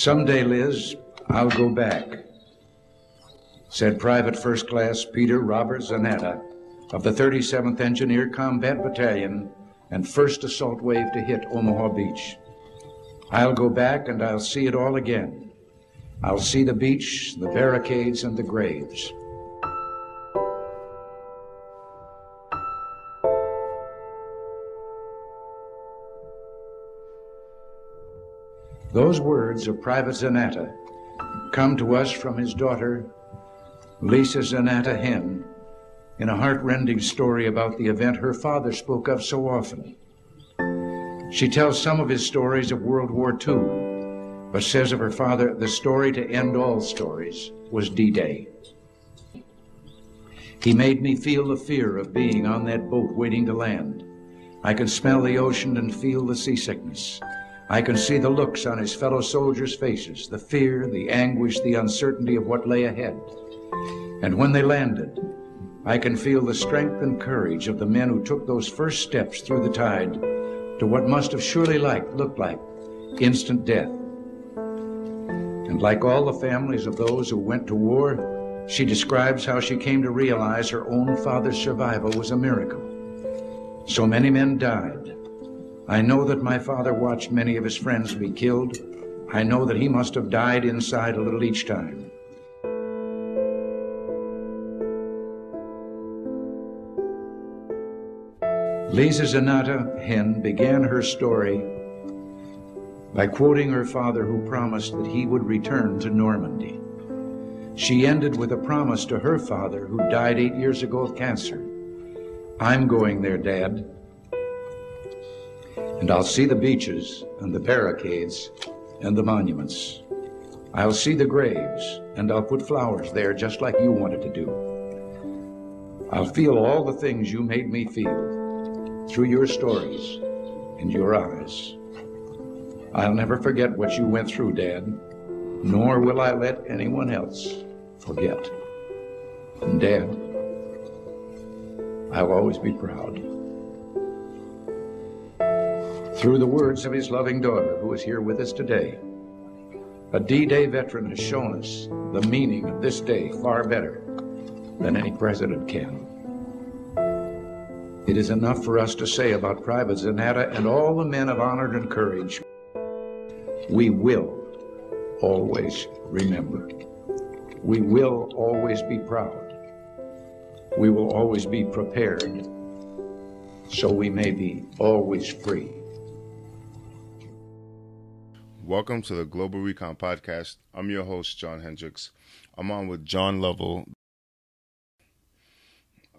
Someday, Liz, I'll go back, said Private First Class Peter Robert Zanatta of the 37th Engineer Combat Battalion and 1st Assault Wave to hit Omaha Beach. I'll go back and I'll see it all again. I'll see the beach, the barricades, and the graves. Those words of Private Zanatta come to us from his daughter, Lisa Zanatta Henn, in a heartrending story about the event her father spoke of so often. She tells some of his stories of World War II, but says of her father, the story to end all stories was D Day. He made me feel the fear of being on that boat waiting to land. I could smell the ocean and feel the seasickness. I can see the looks on his fellow soldiers' faces, the fear, the anguish, the uncertainty of what lay ahead. And when they landed, I can feel the strength and courage of the men who took those first steps through the tide to what must have surely like, looked like instant death. And like all the families of those who went to war, she describes how she came to realize her own father's survival was a miracle. So many men died, I know that my father watched many of his friends be killed. I know that he must have died inside a little each time. Lisa Zanatta Henn began her story by quoting her father who promised that he would return to Normandy. She ended with a promise to her father who died eight years ago of cancer. I'm going there, Dad and I'll see the beaches and the barricades and the monuments. I'll see the graves and I'll put flowers there just like you wanted to do. I'll feel all the things you made me feel through your stories and your eyes. I'll never forget what you went through, Dad, nor will I let anyone else forget. And Dad, I'll always be proud through the words of his loving daughter, who is here with us today. A D Day veteran has shown us the meaning of this day far better than any president can. It is enough for us to say about Private Zanatta and all the men of honor and courage. We will always remember. We will always be proud. We will always be prepared so we may be always free. Welcome to the Global Recon Podcast. I'm your host, John Hendricks. I'm on with John Lovell.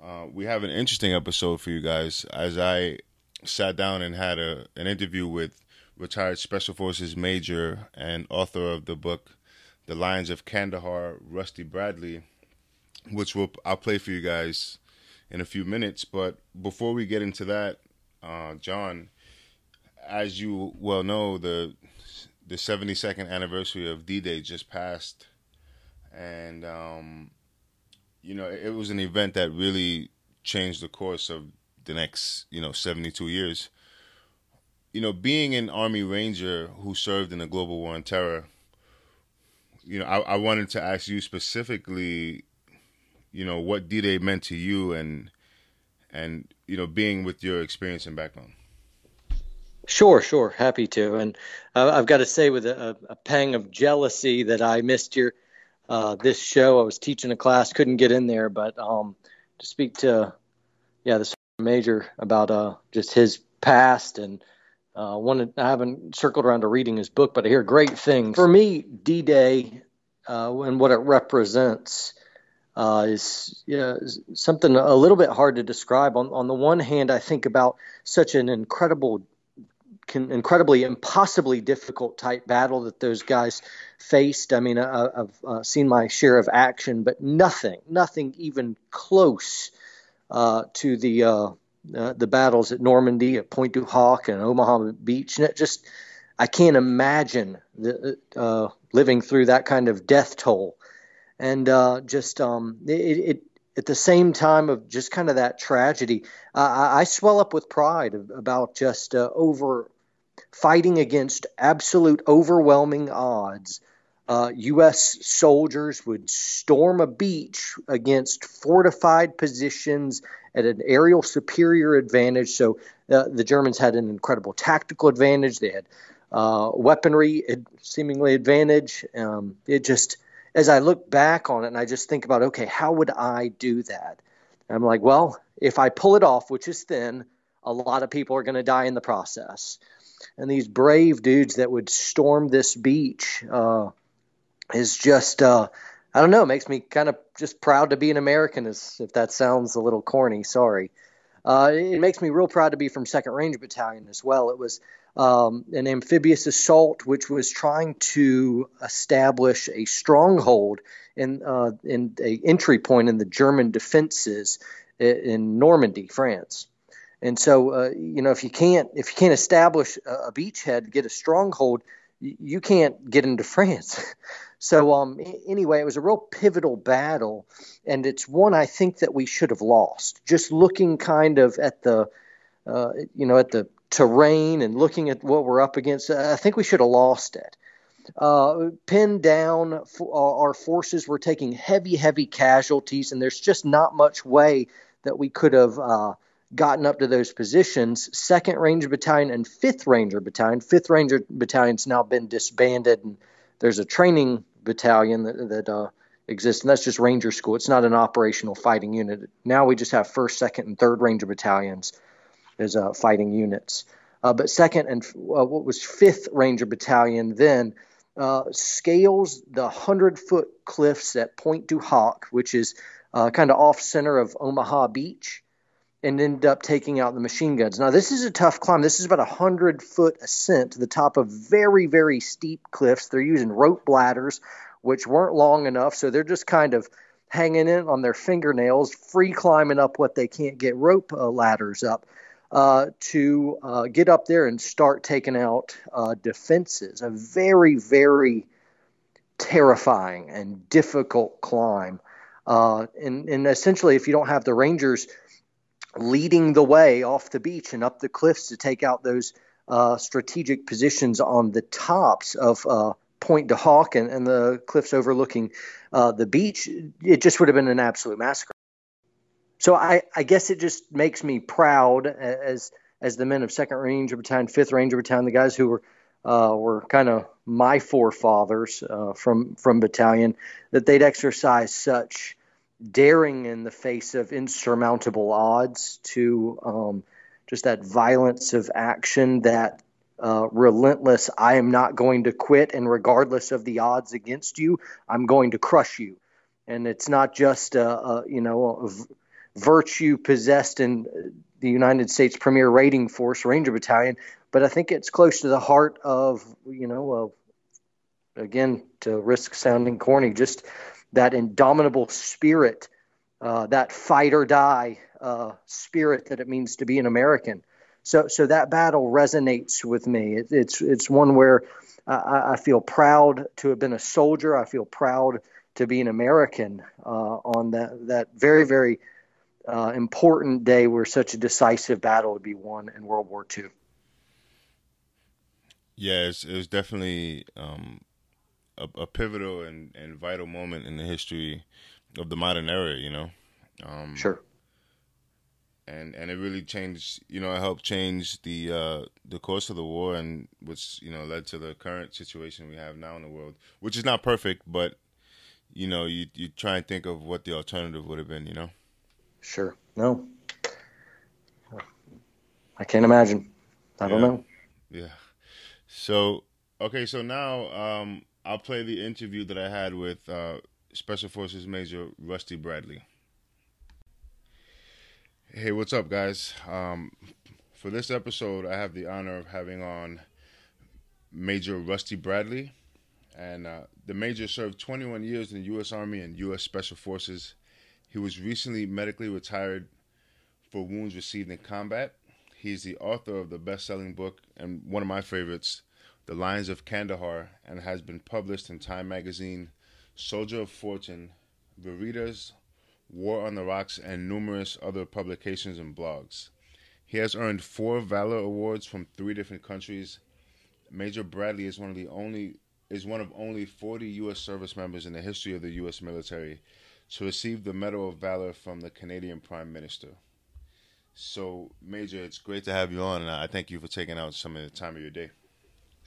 Uh, we have an interesting episode for you guys as I sat down and had a an interview with retired Special Forces Major and author of the book The Lions of Kandahar, Rusty Bradley, which we'll, I'll play for you guys in a few minutes. But before we get into that, uh, John, as you well know, the the 72nd anniversary of D-Day just passed, and um, you know it was an event that really changed the course of the next you know 72 years. You know, being an Army Ranger who served in the global war on terror, you know, I, I wanted to ask you specifically, you know, what D-Day meant to you, and and you know, being with your experience and background. Sure, sure, happy to. And uh, I've got to say, with a, a, pang of jealousy, that I missed your uh, this show. I was teaching a class, couldn't get in there, but um, to speak to yeah, the major about uh, just his past and uh, wanted. I haven't circled around to reading his book, but I hear great things. For me, D-Day uh, and what it represents. Uh, is yeah, something a little bit hard to describe. On, on the one hand, I think about such an incredible can, incredibly impossibly difficult type battle that those guys faced. I mean, I, have uh, seen my share of action, but nothing, nothing even close uh, to the uh, uh the battles at Normandy, at Pointe du Hoc, and Omaha Beach. And just, I can't imagine the, uh, living through that kind of death toll. And uh, just um, it, it at the same time of just kind of that tragedy, uh, I, I, swell up with pride about just uh, over fighting against absolute overwhelming odds. Uh, U.S. soldiers would storm a beach against fortified positions at an aerial superior advantage. So uh, the Germans had an incredible tactical advantage. They had uh, weaponry seemingly advantage. Um, it just, as I look back on it, and I just think about, okay, how would I do that? I'm like, well, if I pull it off, which is thin, a lot of people are going to die in the process. And these brave dudes that would storm this beach uh, is just, uh, I don't know, makes me kind of just proud to be an American, as if that sounds a little corny. Sorry. Uh, it makes me real proud to be from Second Ranger Battalion as well. It was um, an amphibious assault, which was trying to establish a stronghold in uh, in a entry point in the German defenses in Normandy, France. And so, uh, you know, if you can't if you can't establish a, beachhead, get a stronghold, you, can't get into France. so, um, anyway, it was a real pivotal battle, and it's one I think that we should have lost. Just looking kind of at the, uh, you know, at the terrain and looking at what we're up against, I think we should have lost it. Uh, pinned down, our forces were taking heavy, heavy casualties, and there's just not much way that we could have uh, gotten up to those positions. Second Ranger Battalion and Fifth Ranger Battalion. Fifth Ranger Battalion's now been disbanded, and there's a training battalion that, that uh, exists, and that's just Ranger School. It's not an operational fighting unit. Now we just have First, Second, and Third Ranger Battalions as uh, fighting units. Uh, but second and uh, what was fifth Ranger Battalion then uh, scales the hundred foot cliffs at Pointe du Hoc, which is uh, kind of off center of Omaha Beach, and end up taking out the machine guns. Now this is a tough climb. This is about a hundred foot ascent to the top of very very steep cliffs. They're using rope bladders, which weren't long enough, so they're just kind of hanging in on their fingernails, free climbing up what they can't get rope uh, ladders up uh, to uh, get up there and start taking out uh, defenses. A very, very terrifying and difficult climb. Uh, and, and essentially, if you don't have the Rangers leading the way off the beach and up the cliffs to take out those uh, strategic positions on the tops of uh, Pointe du Hoc and, and the cliffs overlooking the beach, it just would have been an absolute massacre. So I, I guess it just makes me proud as as the men of Second Ranger Battalion, Fifth Ranger Battalion, the guys who were uh, were kind of my forefathers uh, from from battalion, that they'd exercise such daring in the face of insurmountable odds to um, just that violence of action, that uh, relentless. I am not going to quit, and regardless of the odds against you, I'm going to crush you. And it's not just a, a you know virtue possessed in the United States Premier Raiding Force Ranger Battalion, but I think it's close to the heart of you know, uh, again to risk sounding corny, just that indomitable spirit, uh, that fight or die uh, spirit that it means to be an American. So, so that battle resonates with me. It, it's it's one where I, I, feel proud to have been a soldier. I feel proud to be an American uh, on that that very very uh, important day where such a decisive battle would be won in World War II. Yeah, it was definitely um, a, a, pivotal and, and vital moment in the history of the modern era. You know, um, sure. And and it really changed. You know, it helped change the uh, the course of the war, and which you know led to the current situation we have now in the world, which is not perfect, but you know, you you try and think of what the alternative would have been. You know. Sure. No. I can't imagine. I don't know. Yeah. So okay, so now um, I'll play the interview that I had with uh, Special Forces Major Rusty Bradley. Hey, what's up, guys? Um, for this episode, I have the honor of having on Major Rusty Bradley, and uh, the major served 21 years in the U.S. Army and U.S. Special Forces he was recently medically retired for wounds received in combat. He's the author of the best selling book and one of my favorites, The Lions of Kandahar, and has been published in Time Magazine, Soldier of Fortune, Veritas, War on the Rocks, and numerous other publications and blogs. He has earned four Valor Awards from three different countries Major Bradley is one of the only is one of only 40 U.S. service members in the history of the U.S. military to receive the Medal of Valor from the Canadian Prime Minister. So, Major, it's great to have you on, and I thank you for taking out some of the time of your day.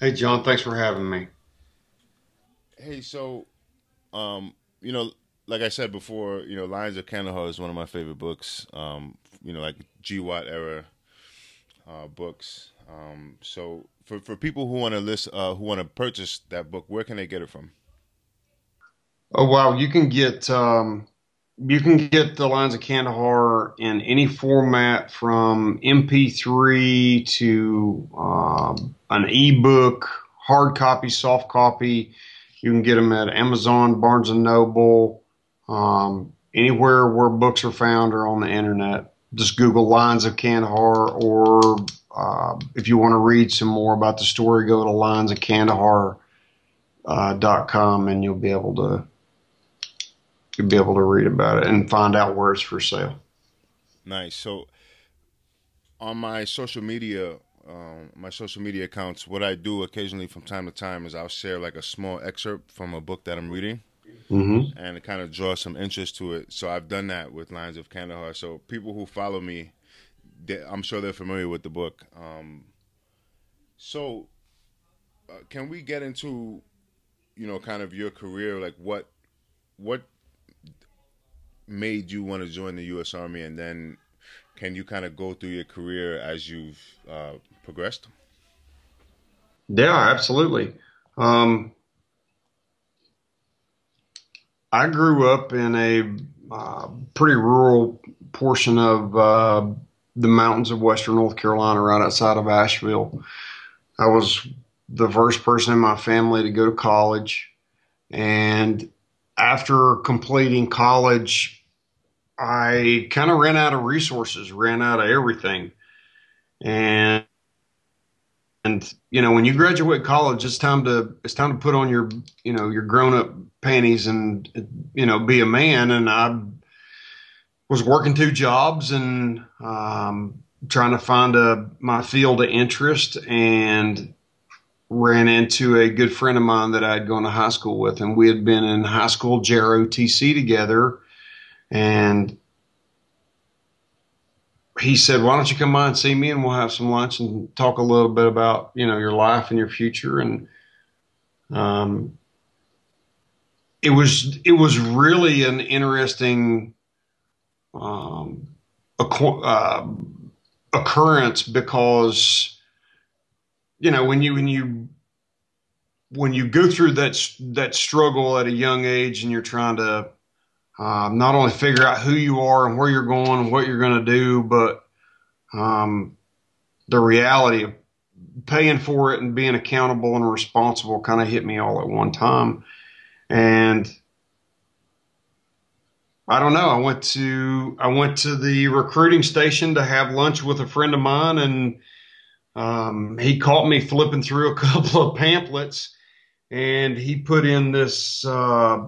Hey, John, thanks for having me. Hey, so, um, you know, like I said before, you know, Lions of Kandahar is one of my favorite books. Um, you know, like GWOT era uh, books. Um, so for, for people who want to list, uh, who want to purchase that book, where can they get it from? Oh wow, you can get um, you can get the Lions of Kandahar in any format from MP3 to um, an ebook, hard copy, soft copy. You can get them at Amazon, Barnes and Noble, um, anywhere where books are found or on the internet. Just Google Lions of Kandahar, or uh, if you want to read some more about the story, go to lionsofkandahar.com uh, dot com and you'll be able to you'll be able to read about it and find out where it's for sale. Nice. So on my social media, um, my social media accounts, what I do occasionally from time to time is I'll share like a small excerpt from a book that I'm reading mm-hmm. and kind of draw some interest to it. So I've done that with Lions of Kandahar. So people who follow me, they, I'm sure they're familiar with the book. Um, so uh, can we get into, you know, kind of your career? Like what, what made you want to join the U.S. Army, and then can you kind of go through your career as you've uh, progressed? Yeah, absolutely. Um, I grew up in a uh, pretty rural portion of uh, the mountains of western North Carolina, right outside of Asheville. I was the first person in my family to go to college. And after completing college, I kind of ran out of resources, ran out of everything. And and you know when you graduate college it's time to it's time to put on your you know your grown up panties and you know be a man. And i was working two jobs and um, trying to find a my field of interest and ran into a good friend of mine that I'd gone to high school with. And we had been in high school JROTC together and he said, "Why don't you come by and see me, and we'll have some lunch and talk a little bit about you know your life and your future." And um, it was it was really an interesting um, uh, occurrence because you know when you when you when you go through that that struggle at a young age and you're trying to um, not only figure out who you are and where you're going and what you're going to do, but um, the reality of paying for it and being accountable and responsible kind of hit me all at one time. And I don't know. I went to I went to the recruiting station to have lunch with a friend of mine, and um, he caught me flipping through a couple of pamphlets, and he put in this. Uh,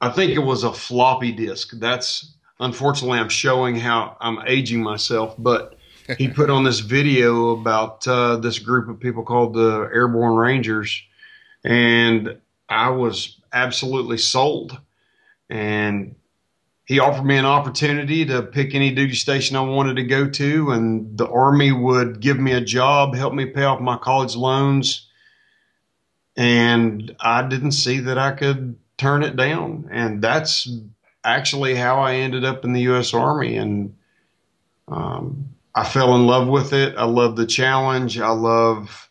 I think it was a floppy disk. That's unfortunately I'm showing how I'm aging myself, but he put on this video about uh, this group of people called the Airborne Rangers, and I was absolutely sold. And he offered me an opportunity to pick any duty station I wanted to go to, and the Army would give me a job, help me pay off my college loans. And I didn't see that I could turn it down. And that's actually how I ended up in the U.S. Army. And um, I fell in love with it. I love the challenge. I love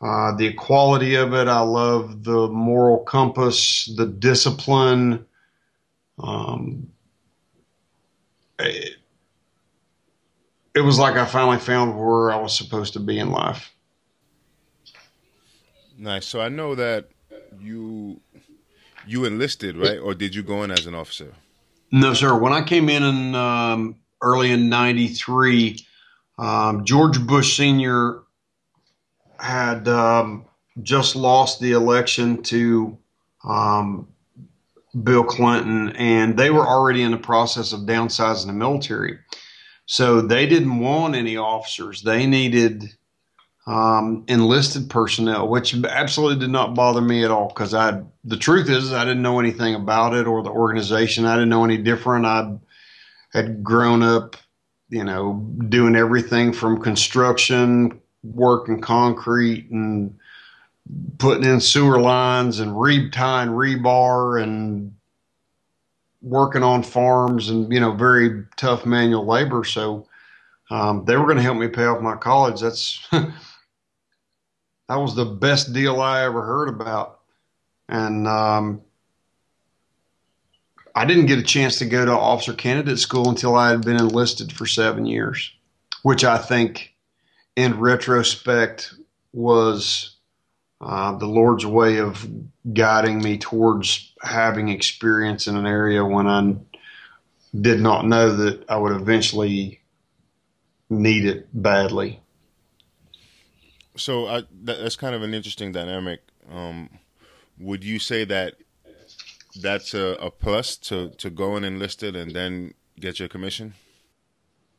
uh, the equality of it. I love the moral compass, the discipline. Um, it, it was like I finally found where I was supposed to be in life. Nice. So I know that you you enlisted, right? Or did you go in as an officer? No, sir. When I came in, in um, early in '93, um, George Bush Sr. had um, just lost the election to um, Bill Clinton, and they were already in the process of downsizing the military. So they didn't want any officers. They needed um, enlisted personnel, which absolutely did not bother me at all because I. The truth is, I didn't know anything about it or the organization. I didn't know any different. I had grown up, you know, doing everything from construction, working concrete, and putting in sewer lines and re tying rebar and working on farms and you know very tough manual labor. So um, they were going to help me pay off my college. That's that was the best deal I ever heard about. And um, I didn't get a chance to go to officer candidate school until I had been enlisted for seven years, which I think, in retrospect, was uh, the Lord's way of guiding me towards having experience in an area when I did not know that I would eventually need it badly so I, that, that's kind of an interesting dynamic. Um, would you say that that's a, a, plus to, to go and enlisted and then get your commission?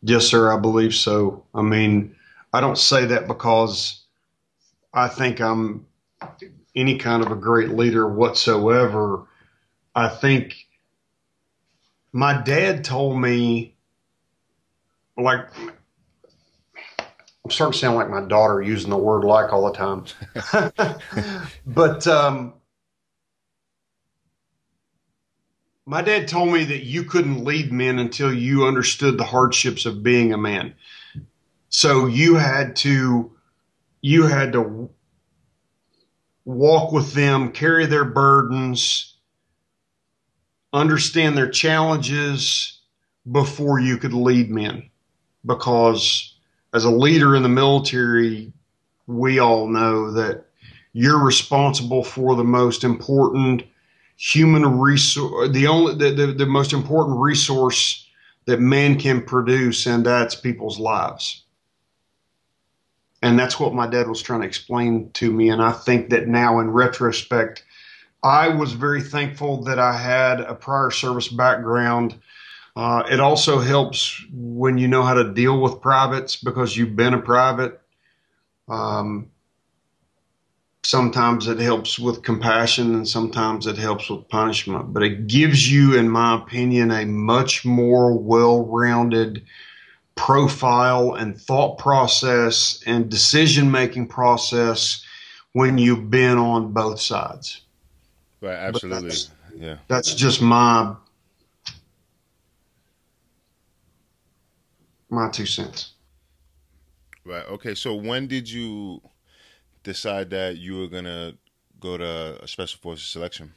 Yes, sir. I believe so. I mean, I don't say that because I think I'm any kind of a great leader whatsoever. I think my dad told me, like, I'm starting to sound like my daughter using the word like all the time. but um, my dad told me that you couldn't lead men until you understood the hardships of being a man. So you had to you had to walk with them, carry their burdens, understand their challenges before you could lead men because as a leader in the military, we all know that you're responsible for the most important human resource, the only, the, the, the most important resource that man can produce, and that's people's lives. And that's what my dad was trying to explain to me. And I think that now, in retrospect, I was very thankful that I had a prior service background uh, it also helps when you know how to deal with privates because you've been a private. Um, sometimes it helps with compassion and sometimes it helps with punishment, but it gives you, in my opinion, a much more well rounded profile and thought process and decision making process when you've been on both sides. Right, absolutely. That's, yeah. That's just my my two cents. Right. Okay. So when did you decide that you were gonna go to a special forces selection?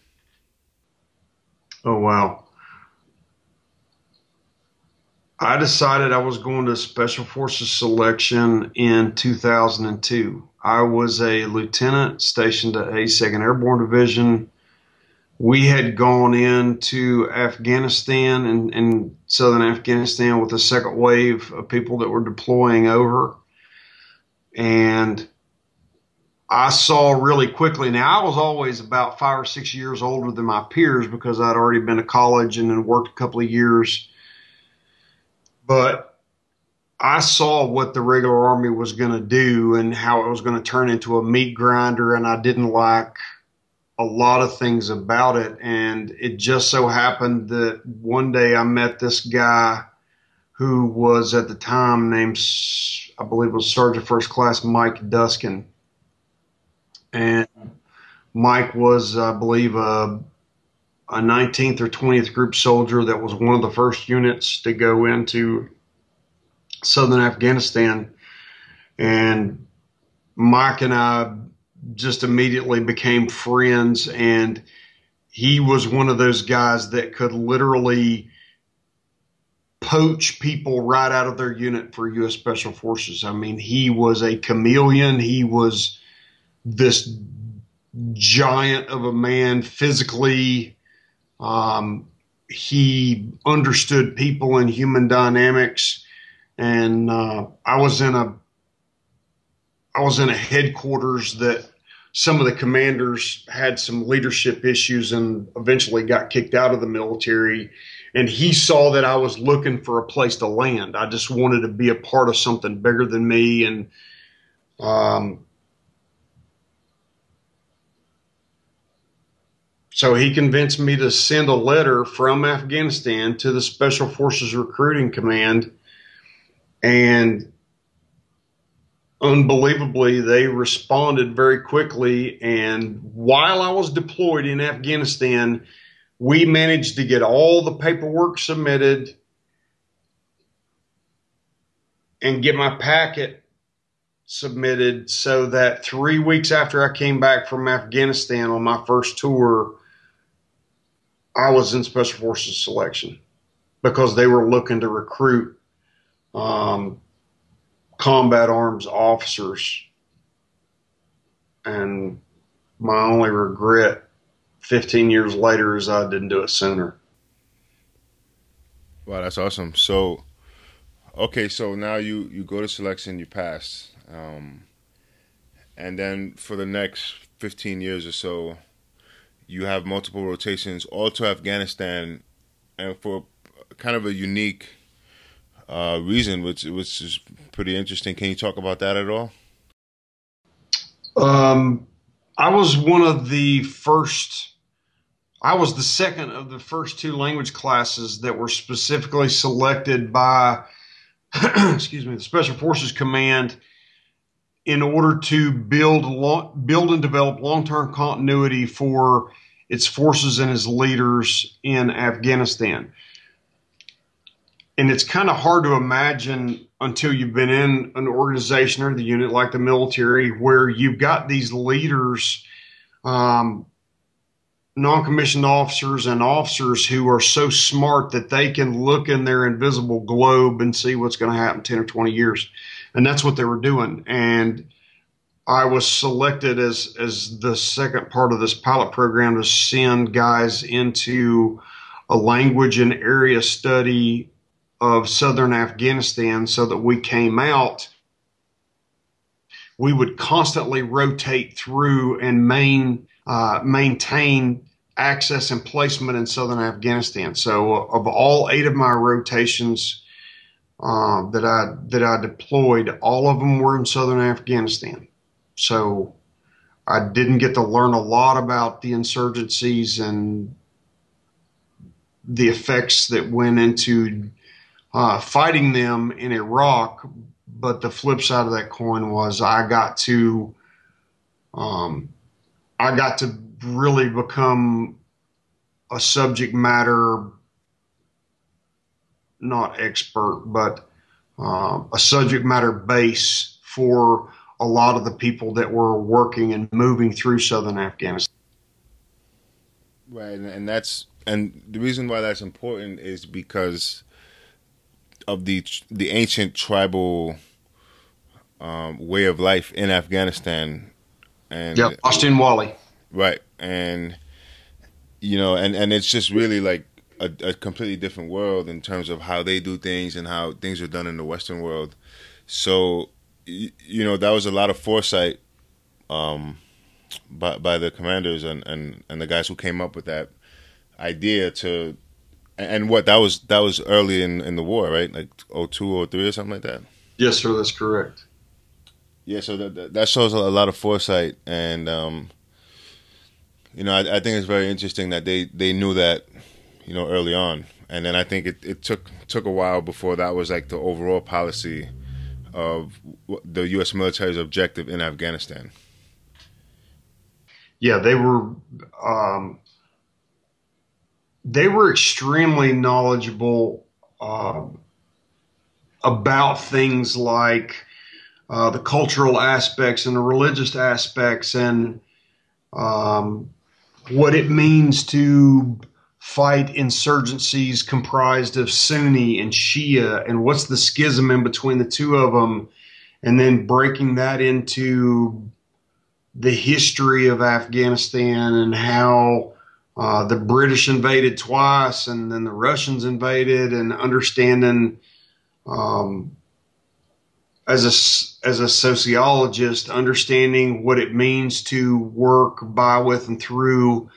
Oh wow. I decided I was going to special forces selection in 2002. I was a lieutenant stationed at 82nd Airborne Division we had gone into Afghanistan and, and, southern Afghanistan with a second wave of people that were deploying over. And I saw really quickly. Now, I was always about five or six years older than my peers because I'd already been to college and then worked a couple of years. But I saw what the regular army was going to do and how it was going to turn into a meat grinder, and I didn't like a lot of things about it. And it just so happened that one day I met this guy who was at the time named, I believe was Sergeant First Class Mike Duskin. And Mike was, I believe, a, a 19th or 20th Group soldier that was one of the first units to go into southern Afghanistan. And Mike and I just immediately became friends and he was one of those guys that could literally poach people right out of their unit for U.S. Special Forces. I mean, he was a chameleon. He was this giant of a man physically. Um, he understood people and human dynamics. And uh, I was in a I was in a headquarters that some of the commanders had some leadership issues and eventually got kicked out of the military. And he saw that I was looking for a place to land. I just wanted to be a part of something bigger than me. And Um, so he convinced me to send a letter from Afghanistan to the Special Forces Recruiting Command, and unbelievably, they responded very quickly. And while I was deployed in Afghanistan, we managed to get all the paperwork submitted and get my packet submitted so that three weeks after I came back from Afghanistan on my first tour, I was in Special Forces selection because they were looking to recruit um, combat arms officers. And my only regret 15 years later is I didn't do it sooner. Wow, that's awesome. So, okay, so now you you go to selection, you pass, um, and then for the next 15 years or so, you have multiple rotations all to Afghanistan, and for kind of a unique uh, reason, which which is pretty interesting. Can you talk about that at all? Um, I was one of the first I was the second of the first two language classes that were specifically selected by, excuse me, the Special Forces Command in order to build long, build and develop long-term continuity for its forces and its leaders in Afghanistan. And it's kind of hard to imagine until you've been in an organization or the unit like the military where you've got these leaders um, non-commissioned officers and officers who are so smart that they can look in their invisible globe and see what's going to happen 10 or 20 years. And that's what they were doing. And i was selected as as the second part of this pilot program to send guys into a language and area study of southern afghanistan so that we came out we would constantly rotate through and main uh, maintain access and placement in southern Afghanistan. So, uh, of all eight of my rotations uh, that I that I deployed, all of them were in southern Afghanistan. So, I didn't get to learn a lot about the insurgencies and the effects that went into uh, fighting them in Iraq. But the flip side of that coin was I got to um, I got to really become a subject matter not expert, but uh, a subject matter base for a lot of the people that were working and moving through southern Afghanistan. Right, and that's and the reason why that's important is because of the the ancient tribal um, way of life in Afghanistan. And yeah, Pashtunwali. Right, and you know, and and it's just really like a, a, completely different world in terms of how they do things and how things are done in the Western world. So, you, know, that was a lot of foresight um, by by the commanders and, and and the guys who came up with that idea to. And what that was that was early in, in the war, right? Like 02, 03 or something like that. Yes, sir. That's correct. Yeah, so that that shows a lot of foresight, and um, you know, I, I, think it's very interesting that they, they knew that, you know, early on, and then I think it, it took took a while before that was like the overall policy of the U.S. military's objective in Afghanistan. Yeah, they were um, they were extremely knowledgeable uh, about things like uh, the cultural aspects and the religious aspects and um, what it means to fight insurgencies comprised of Sunni and Shia, and what's the schism in between the two of them, and then breaking that into the history of Afghanistan and how uh, the British invaded twice and then the Russians invaded, and understanding um, as a as a sociologist, understanding what it means to work by, with, and through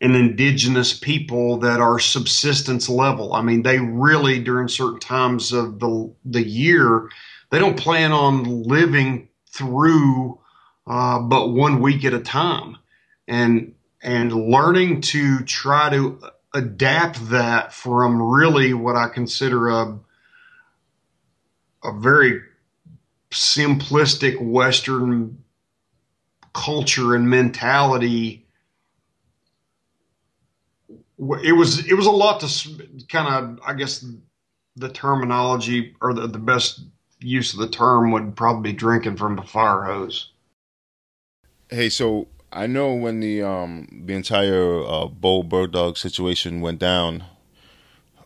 an indigenous people that are subsistence level. I mean, they really during certain times of the the year, they don't plan on living through, uh, but one week at a time, and and learning to try to adapt that from really what I consider a a very simplistic Western culture and mentality. It was it was a lot to kind of I guess the terminology or the, the best use of the term would probably be drinking from a fire hose. Hey, so I know when the um the entire uh, Bo Bergdahl situation went down,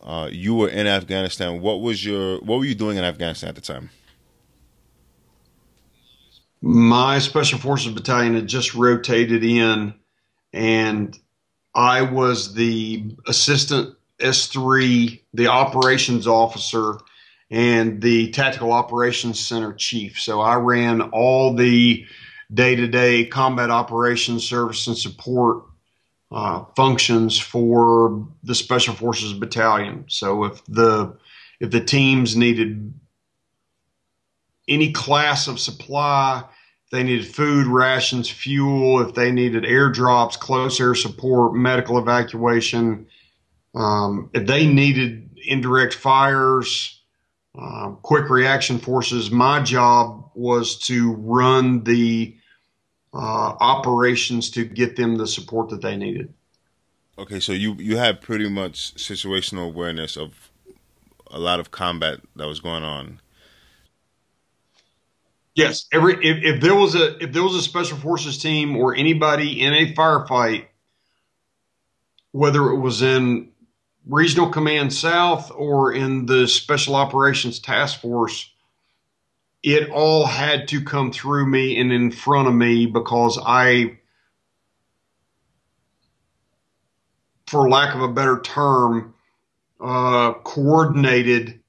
uh, you were in Afghanistan. What was your what were you doing in Afghanistan at the time? My Special Forces Battalion had just rotated in, and I was the assistant S3, the operations officer, and the tactical operations center chief. So I ran all the day to day combat operations, service, and support uh, functions for the Special Forces Battalion. So if the if the teams needed any class of supply, if they needed food, rations, fuel, if they needed airdrops, close air support, medical evacuation, um, if they needed indirect fires, uh, quick reaction forces, my job was to run the uh, operations to get them the support that they needed. Okay, so you you had pretty much situational awareness of a lot of combat that was going on. Yes, every if, if there was a if there was a special forces team or anybody in a firefight, whether it was in Regional Command South or in the Special Operations Task Force, it all had to come through me and in front of me because I, for lack of a better term, uh, coordinated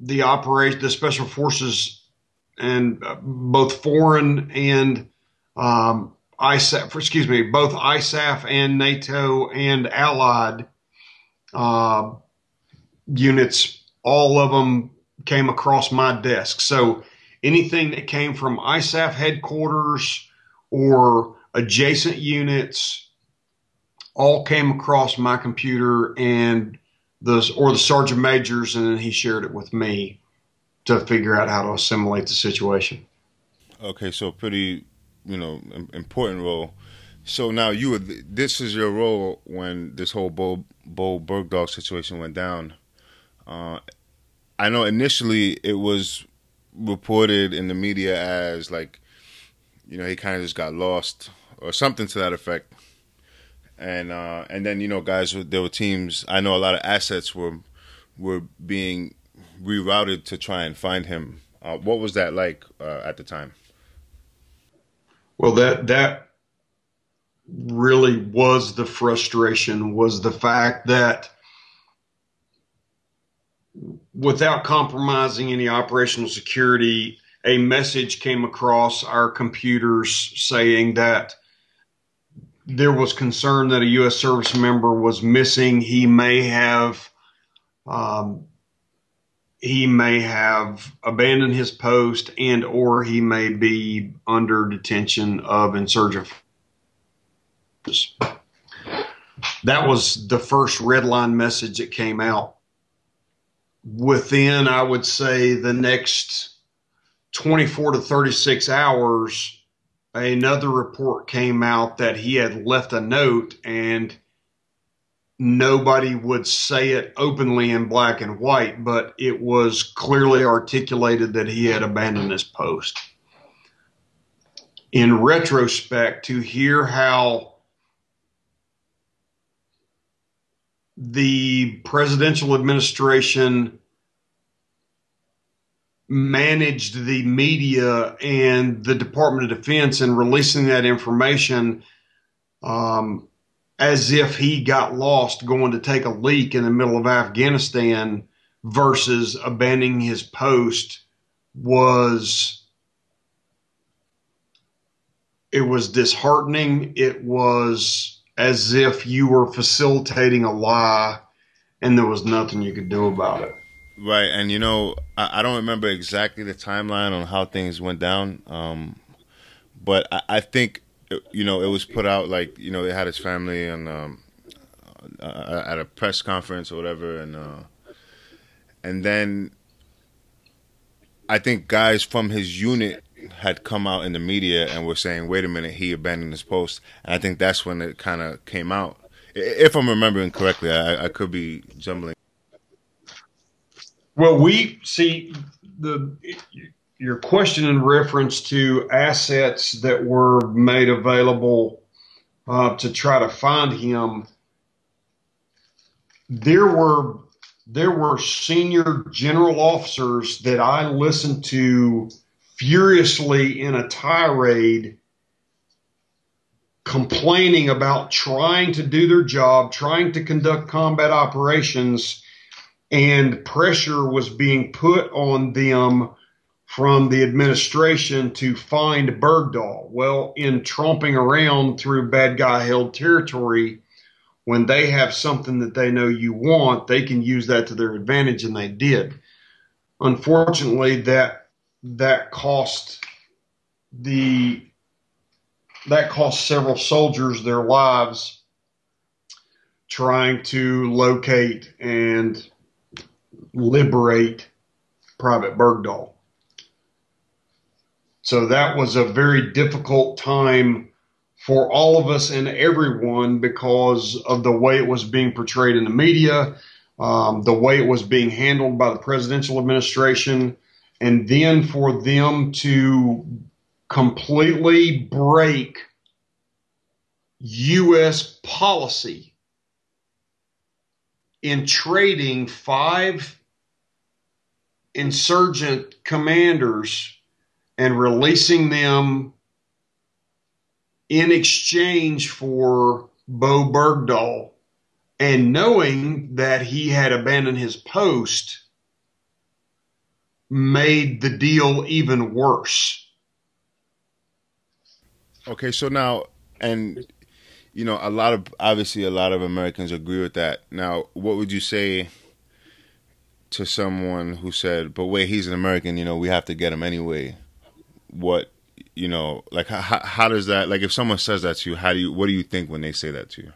the operation, the special forces, and uh, both foreign and um, ISAF, excuse me, both ISAF and NATO and Allied uh, units, all of them came across my desk. So anything that came from ISAF headquarters or adjacent units all came across my computer and the or the sergeant majors and then he shared it with me to figure out how to assimilate the situation. Okay, so pretty, you know, important role. So now you were this is your role when this whole Bo Bo Bergdahl situation went down. Uh, I know initially it was reported in the media as like, you know, he kind of just got lost or something to that effect. And uh, and then you know, guys, there were teams. I know a lot of assets were were being rerouted to try and find him. Uh, what was that like uh, at the time? Well, that that really was the frustration was the fact that without compromising any operational security, a message came across our computers saying that there was concern that a U.S. service member was missing. He may have um, he may have abandoned his post and or he may be under detention of insurgent that was the first red line message that came out within, I would say, the next 24 to 36 hours, another report came out that he had left a note and nobody would say it openly in black and white, but it was clearly articulated that he had abandoned his post. In retrospect, to hear how the presidential administration managed the media and the Department of Defense in releasing that information um, as if he got lost going to take a leak in the middle of Afghanistan versus abandoning his post was it was disheartening. It was as if you were facilitating a lie and there was nothing you could do about it. Right, and you know, I, I, don't remember exactly the timeline on how things went down, um, but I, I, think you know it was put out like you know they had his family and um, uh, at a press conference or whatever, and uh, and then I think guys from his unit had come out in the media and were saying, "Wait a minute, he abandoned his post," and I think that's when it kind of came out. If I'm remembering correctly, I, I could be jumbling. Well, we see the your question in reference to assets that were made available uh, to try to find him. There were there were senior general officers that I listened to furiously in a tirade complaining about trying to do their job, trying to conduct combat operations, and pressure was being put on them from the administration to find Bergdahl. Well, in tromping around through bad guy held territory, when they have something that they know you want, they can use that to their advantage, and they did. Unfortunately, that that cost the that cost several soldiers their lives trying to locate and liberate Private Bergdahl. So that was a very difficult time for all of us and everyone because of the way it was being portrayed in the media, um, the way it was being handled by the presidential administration, and then for them to completely break U.S. policy in trading five insurgent commanders and releasing them in exchange for Bowe Bergdahl and knowing that he had abandoned his post made the deal even worse. Okay, so now, and you know, a lot of obviously a lot of Americans agree with that. Now, what would you say to someone who said, "But wait, he's an American. You know, we have to get him anyway." What you know, like how how does that like if someone says that to you, how do you what do you think when they say that to you?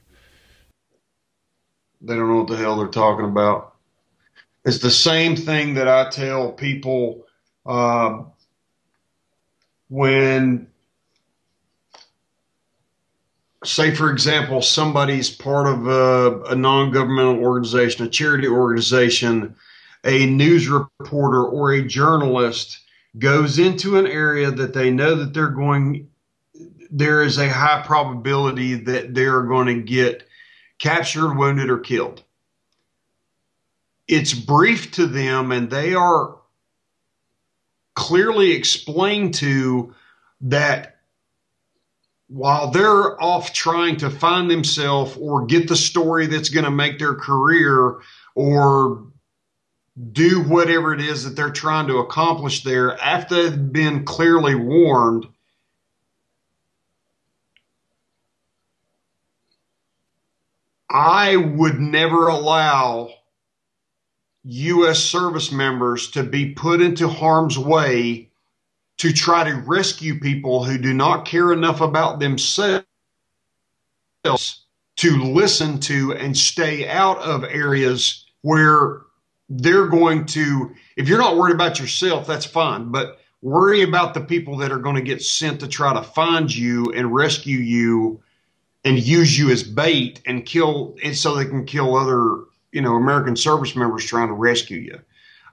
They don't know what the hell they're talking about. It's the same thing that I tell people uh, when say, for example, somebody's part of a, a non governmental organization, a charity organization, a news reporter, or a journalist goes into an area that they know that they're going, there is a high probability that they're going to get captured, wounded, or killed. It's brief to them, and they are clearly explained to that while they're off trying to find themselves or get the story that's going to make their career or do whatever it is that they're trying to accomplish there after they've been clearly warned I would never allow U.S. service members to be put into harm's way to try to rescue people who do not care enough about themselves to listen to and stay out of areas where they're going to, if you're not worried about yourself, that's fine, but worry about the people that are going to get sent to try to find you and rescue you and use you as bait and kill, and so they can kill other, you know, American service members trying to rescue you.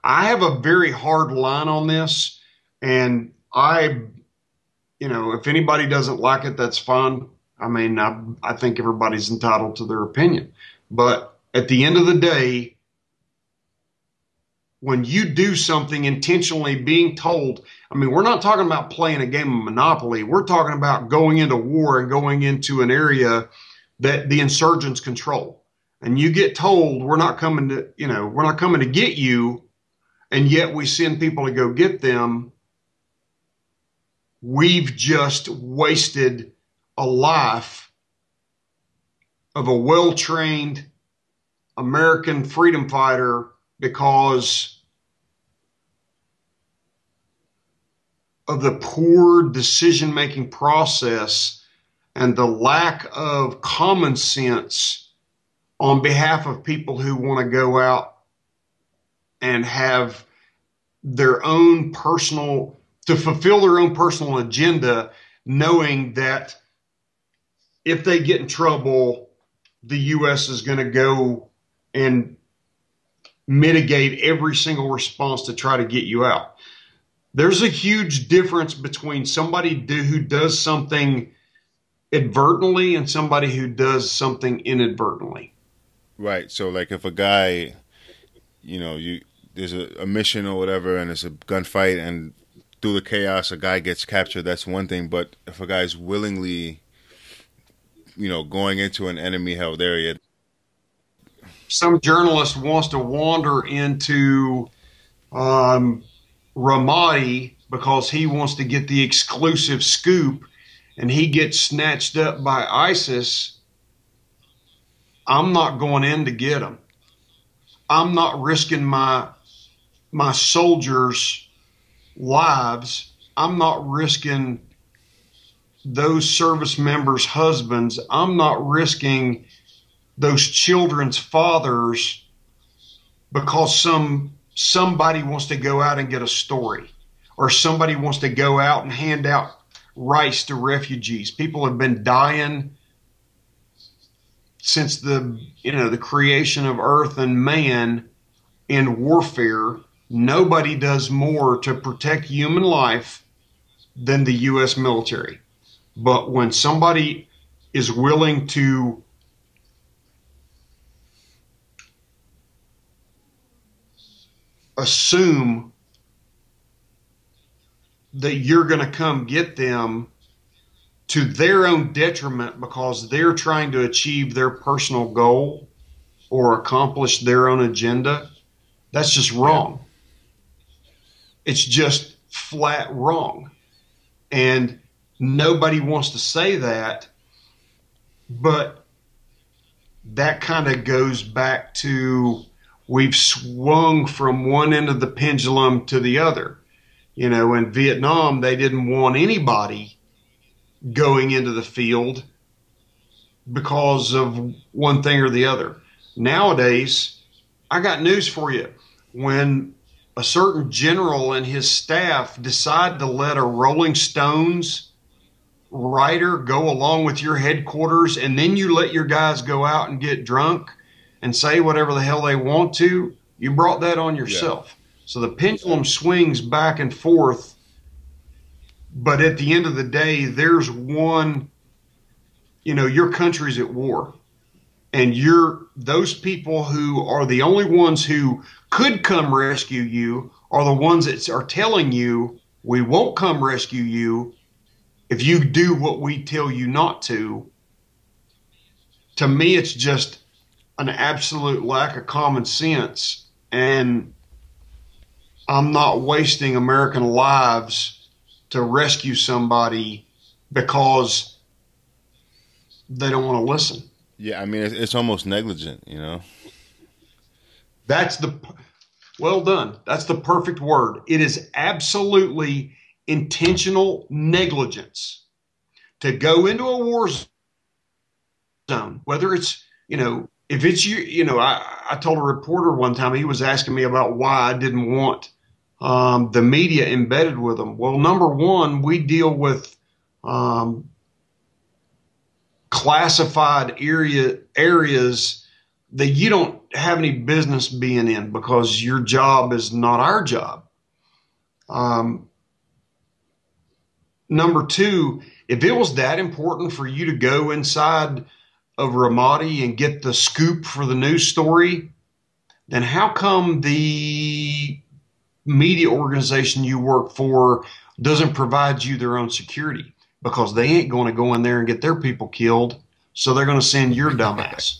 I have a very hard line on this and I, you know, if anybody doesn't like it, that's fine. I mean, I, I think everybody's entitled to their opinion. But at the end of the day, when you do something intentionally being told, I mean, we're not talking about playing a game of Monopoly. We're talking about going into war and going into an area that the insurgents control and you get told we're not coming to, you know, we're not coming to get you, and yet we send people to go get them, we've just wasted a life of a well trained American freedom fighter because of the poor decision making process and the lack of common sense on behalf of people who want to go out and have their own personal to fulfill their own personal agenda knowing that if they get in trouble the US is going to go and mitigate every single response to try to get you out there's a huge difference between somebody do, who does something advertently and somebody who does something inadvertently. Right. So, like, if a guy, you know, you there's a, a mission or whatever, and it's a gunfight, and through the chaos, a guy gets captured. That's one thing. But if a guy's willingly, you know, going into an enemy-held area, some journalist wants to wander into um, Ramadi because he wants to get the exclusive scoop and he gets snatched up by ISIS, I'm not going in to get them. I'm not risking my my soldiers' lives. I'm not risking those service members' husbands. I'm not risking those children's fathers because some somebody wants to go out and get a story, or somebody wants to go out and hand out rice to refugees. People have been dying since the you know the creation of earth and man in warfare. Nobody does more to protect human life than the US military. But when somebody is willing to assume that you're going to come get them to their own detriment because they're trying to achieve their personal goal or accomplish their own agenda, that's just wrong. It's just flat wrong. And nobody wants to say that, but that kind of goes back to we've swung from one end of the pendulum to the other. You know, in Vietnam, they didn't want anybody going into the field because of one thing or the other. Nowadays, I got news for you. When a certain general and his staff decide to let a Rolling Stones writer go along with your headquarters and then you let your guys go out and get drunk – and say whatever the hell they want to, you brought that on yourself. Yeah. So the pendulum swings back and forth. But at the end of the day, there's one, you know, your country's at war. And you're those people who are the only ones who could come rescue you are the ones that are telling you we won't come rescue you if you do what we tell you not to. To me, it's just an absolute lack of common sense. And I'm not wasting American lives to rescue somebody because they don't want to listen. Yeah, I mean, it's, almost negligent, you know? That's the, well done. That's the perfect word. It is absolutely intentional negligence to go into a war zone, whether it's, you know, if it's you, you know, I, I told a reporter one time, he was asking me about why I didn't want um, the media embedded with them. Well, number one, we deal with um, classified area areas that you don't have any business being in because your job is not our job. Um, number two, if it was that important for you to go inside of Ramadi and get the scoop for the news story, then how come the media organization you work for doesn't provide you their own security? Because they ain't going to go in there and get their people killed, so they're going to send your dumbass.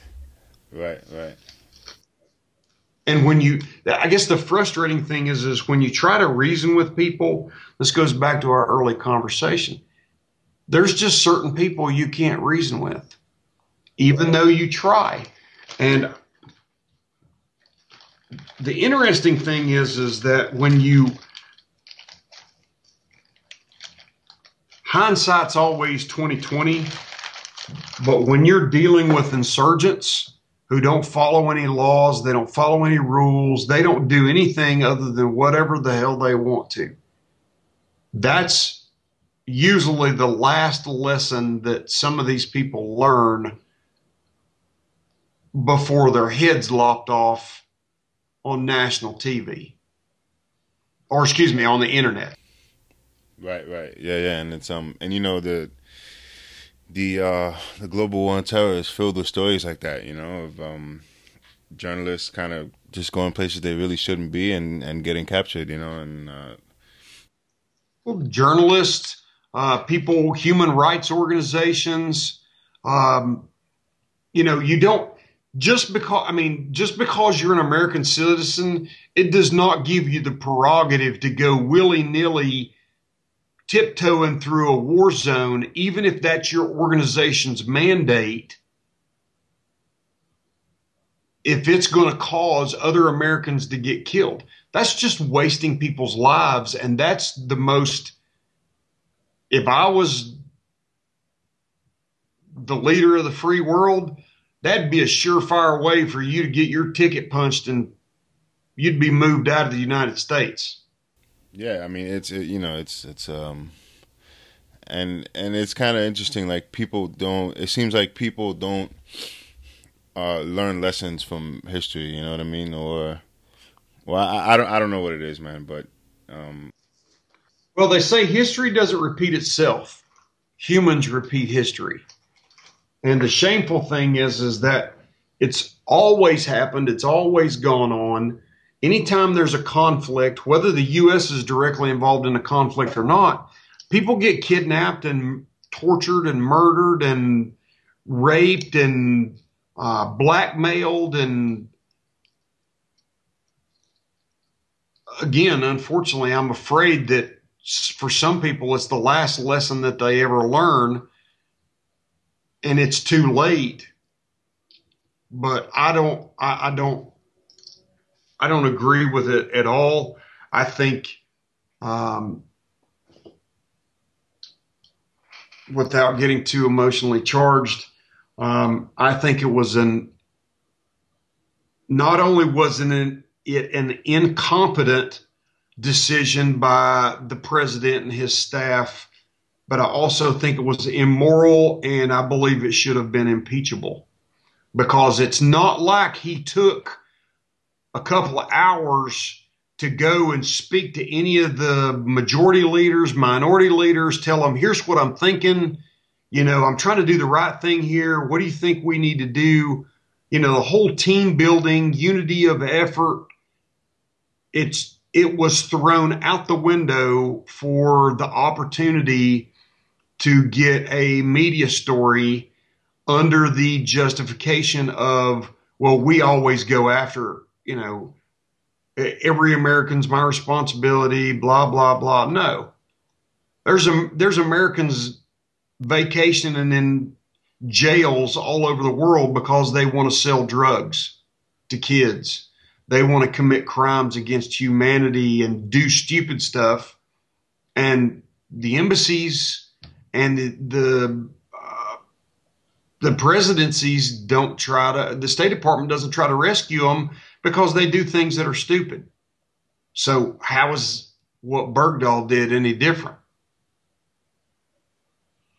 right, right. And when you, I guess the frustrating thing is, is when you try to reason with people. This goes back to our early conversation. There's just certain people you can't reason with even though you try. And the interesting thing is, is that when you hindsight's always 2020. But when you're dealing with insurgents who don't follow any laws, they don't follow any rules, they don't do anything other than whatever the hell they want to. That's usually the last lesson that some of these people learn before their heads lopped off on national TV. Or excuse me, on the internet. Right, right. Yeah, yeah, and it's um and you know the the uh the global war on terror is filled with stories like that, you know, of um journalists kind of just going places they really shouldn't be and and getting captured, you know, and uh well, journalists, uh people, human rights organizations, um you know, you don't just because I mean, just because you're an American citizen, it does not give you the prerogative to go willy nilly tiptoeing through a war zone, even if that's your organization's mandate. If it's going to cause other Americans to get killed, that's just wasting people's lives. And that's the most, if I was the leader of the free world, that'd be a surefire way for you to get your ticket punched and you'd be moved out of the United States. Yeah, I mean it's it, you know it's it's um and and it's kind of interesting like people don't it seems like people don't uh learn lessons from history, you know what I mean or well I, I don't I don't know what it is, man, but um well they say history doesn't repeat itself. Humans repeat history. And the shameful thing is, is that it's always happened. It's always gone on. Anytime there's a conflict, whether the U.S. is directly involved in a conflict or not, people get kidnapped and tortured and murdered and raped and uh, blackmailed and again, unfortunately, I'm afraid that for some people, it's the last lesson that they ever learn and it's too late. But I don't, I, I don't, I don't agree with it at all. I think, um, without getting too emotionally charged, um, I think it was an, not only wasn't an, it an incompetent decision by the president and his staff but I also think it was immoral and I believe it should have been impeachable because it's not like he took a couple of hours to go and speak to any of the majority leaders, minority leaders, tell them, here's what I'm thinking. You know, I'm trying to do the right thing here. What do you think we need to do? You know, the whole team building, unity of effort. It's, it was thrown out the window for the opportunity to get a media story under the justification of, well, we always go after, you know, every American's my responsibility, blah, blah, blah. No. There's a, there's Americans vacationing in jails all over the world because they want to sell drugs to kids. They want to commit crimes against humanity and do stupid stuff. And the embassies and the the, uh, the presidencies don't try to the State Department doesn't try to rescue them because they do things that are stupid. So how is what Bergdahl did any different?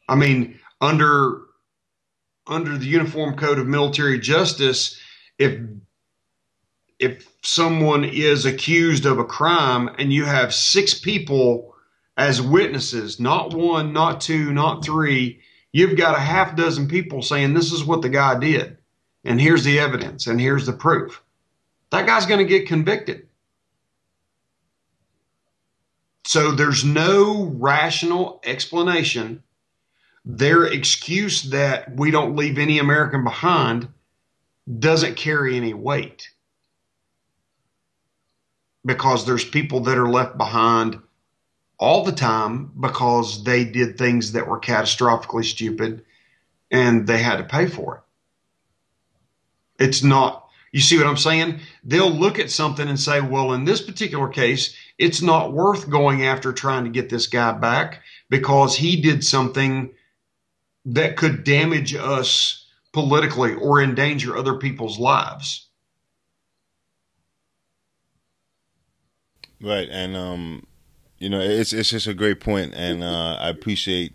I mean, under under the Uniform Code of Military Justice, if if someone is accused of a crime and you have six people as witnesses, not one, not two, not three. You've got a half dozen people saying this is what the guy did, and here's the evidence, and here's the proof. That guy's going to get convicted. So there's no rational explanation. Their excuse that we don't leave any American behind doesn't carry any weight because there's people that are left behind all the time because they did things that were catastrophically stupid and they had to pay for it. It's not, you see what I'm saying? They'll look at something and say, well, in this particular case, it's not worth going after trying to get this guy back because he did something that could damage us politically or endanger other people's lives. Right, and um, you know, it's it's just a great point, and uh, I appreciate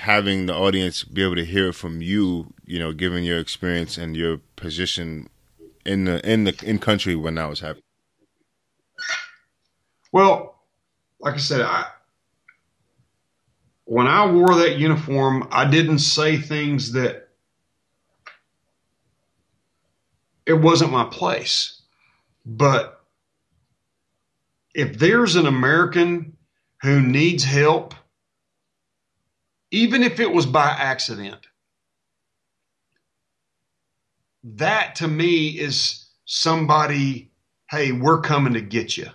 having the audience be able to hear from you. You know, given your experience and your position in the in the in country when that was happening. Well, like I said, I when I wore that uniform, I didn't say things that it wasn't my place. But if there's an American who needs help, even if it was by accident, that to me is somebody, hey, we're coming to get you.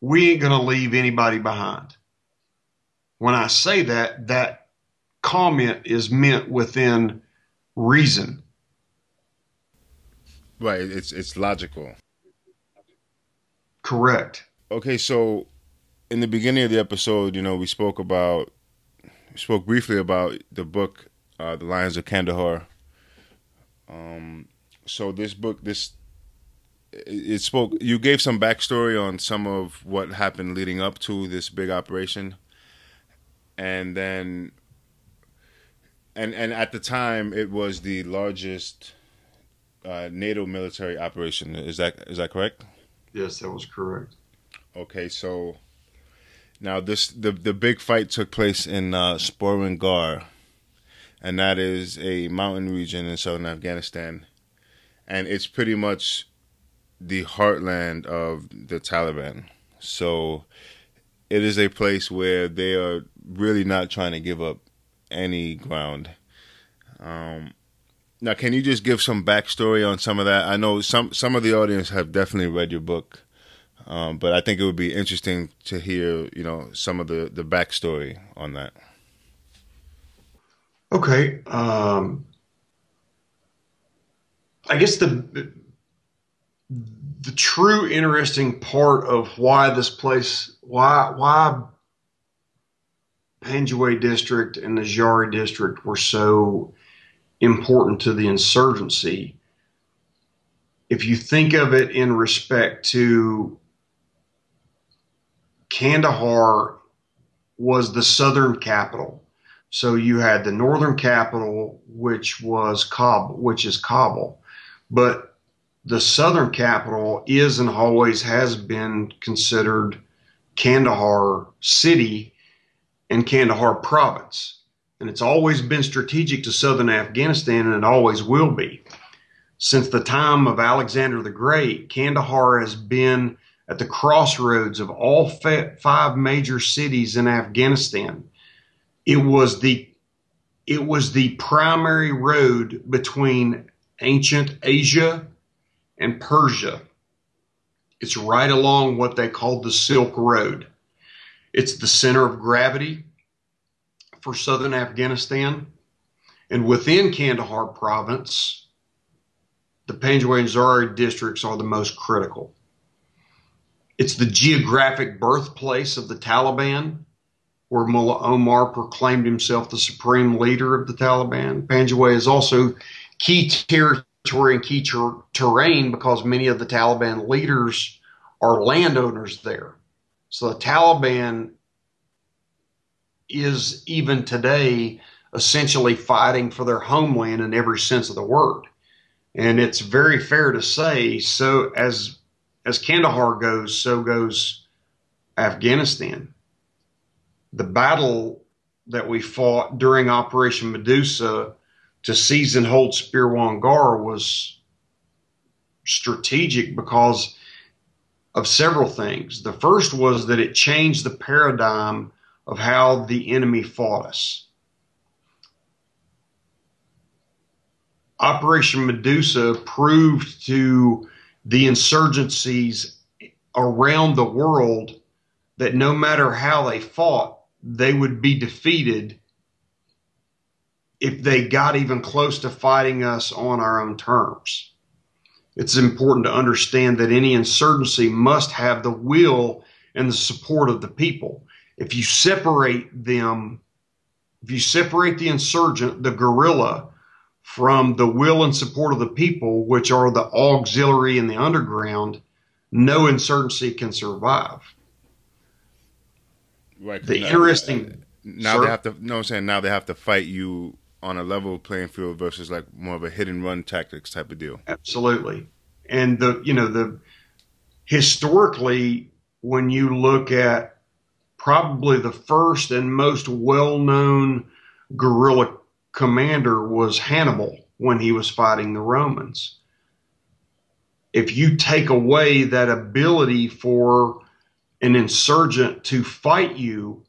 We ain't going to leave anybody behind when I say that, that comment is meant within reason. Right. It's it's logical. Correct. Okay, so in the beginning of the episode, you know, we spoke about we spoke briefly about the book, uh, The Lions of Kandahar. Um, so this book, this it spoke. You gave some backstory on some of what happened leading up to this big operation and then and and at the time it was the largest uh, NATO military operation. Is that is that correct? Yes, that was correct. Okay, so now this the the big fight took place in uh, Sperwan Ghar, and that is a mountain region in southern Afghanistan, and it's pretty much the heartland of the Taliban. So it is a place where they are really not trying to give up any ground. Um, now, can you just give some backstory on some of that? I know some some of the audience have definitely read your book, um, but I think it would be interesting to hear, you know, some of the the backstory on that. Okay, um, I guess the the true interesting part of why this place, why why Panjwai district and the Zhari district were so important to the insurgency. If you think of it in respect to Kandahar was the southern capital. So you had the northern capital, which was Kabul, which is Kabul, but the southern capital is and always has been considered Kandahar city and Kandahar province. And it's always been strategic to southern Afghanistan, and it always will be. Since the time of Alexander the Great, Kandahar has been at the crossroads of all five major cities in Afghanistan. It was the it was the primary road between ancient Asia and Persia. It's right along what they called the Silk Road. It's the center of gravity for southern Afghanistan. And within Kandahar province, the Panjwai and Zhari districts are the most critical. It's the geographic birthplace of the Taliban, where Mullah Omar proclaimed himself the supreme leader of the Taliban. Panjwai is also key territory and key ter- terrain because many of the Taliban leaders are landowners there. So the Taliban is even today essentially fighting for their homeland in every sense of the word. And it's very fair to say so as as Kandahar goes, so goes Afghanistan. The battle that we fought during Operation Medusa to seize and hold Sperwan Ghar was strategic because of several things. The first was that it changed the paradigm of how the enemy fought us. Operation Medusa proved to the insurgencies around the world that no matter how they fought, they would be defeated if they got even close to fighting us on our own terms. it's important to understand that any insurgency must have the will and the support of the people. If you separate them, if you separate the insurgent, the guerrilla, from the will and support of the people, which are the auxiliary and the underground, no insurgency can survive. Right. The now, interesting now sir? they have to. No, I'm saying now they have to fight you on a level playing field versus like more of a hit and run tactics type of deal. Absolutely. And the you know the historically when you look at probably the first and most well-known guerrilla commander was Hannibal when he was fighting the Romans. If you take away that ability for an insurgent to fight you,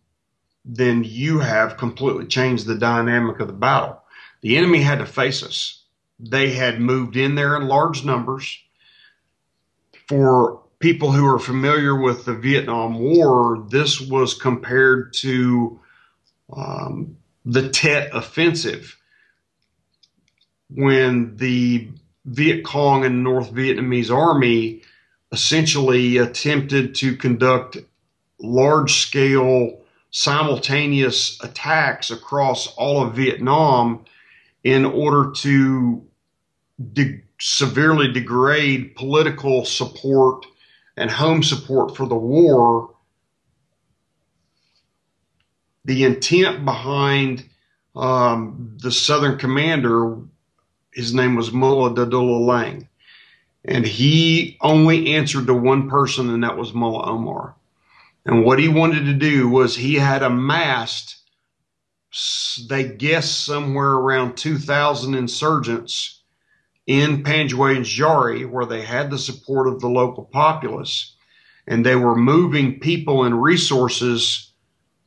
then you have completely changed the dynamic of the battle. The enemy had to face us. They had moved in there in large numbers. For people who are familiar with the Vietnam War, this was compared to um, the Tet Offensive. When the Viet Cong and North Vietnamese Army essentially attempted to conduct large scale simultaneous attacks across all of Vietnam in order to de- severely degrade political support and home support for the war. The intent behind um, the Southern commander, his name was Mullah Dadullah Lang, and he only answered to one person, and that was Mullah Omar. And what he wanted to do was he had amassed, they guessed somewhere around 2,000 insurgents in Panjwai and Zhari, where they had the support of the local populace. And they were moving people and resources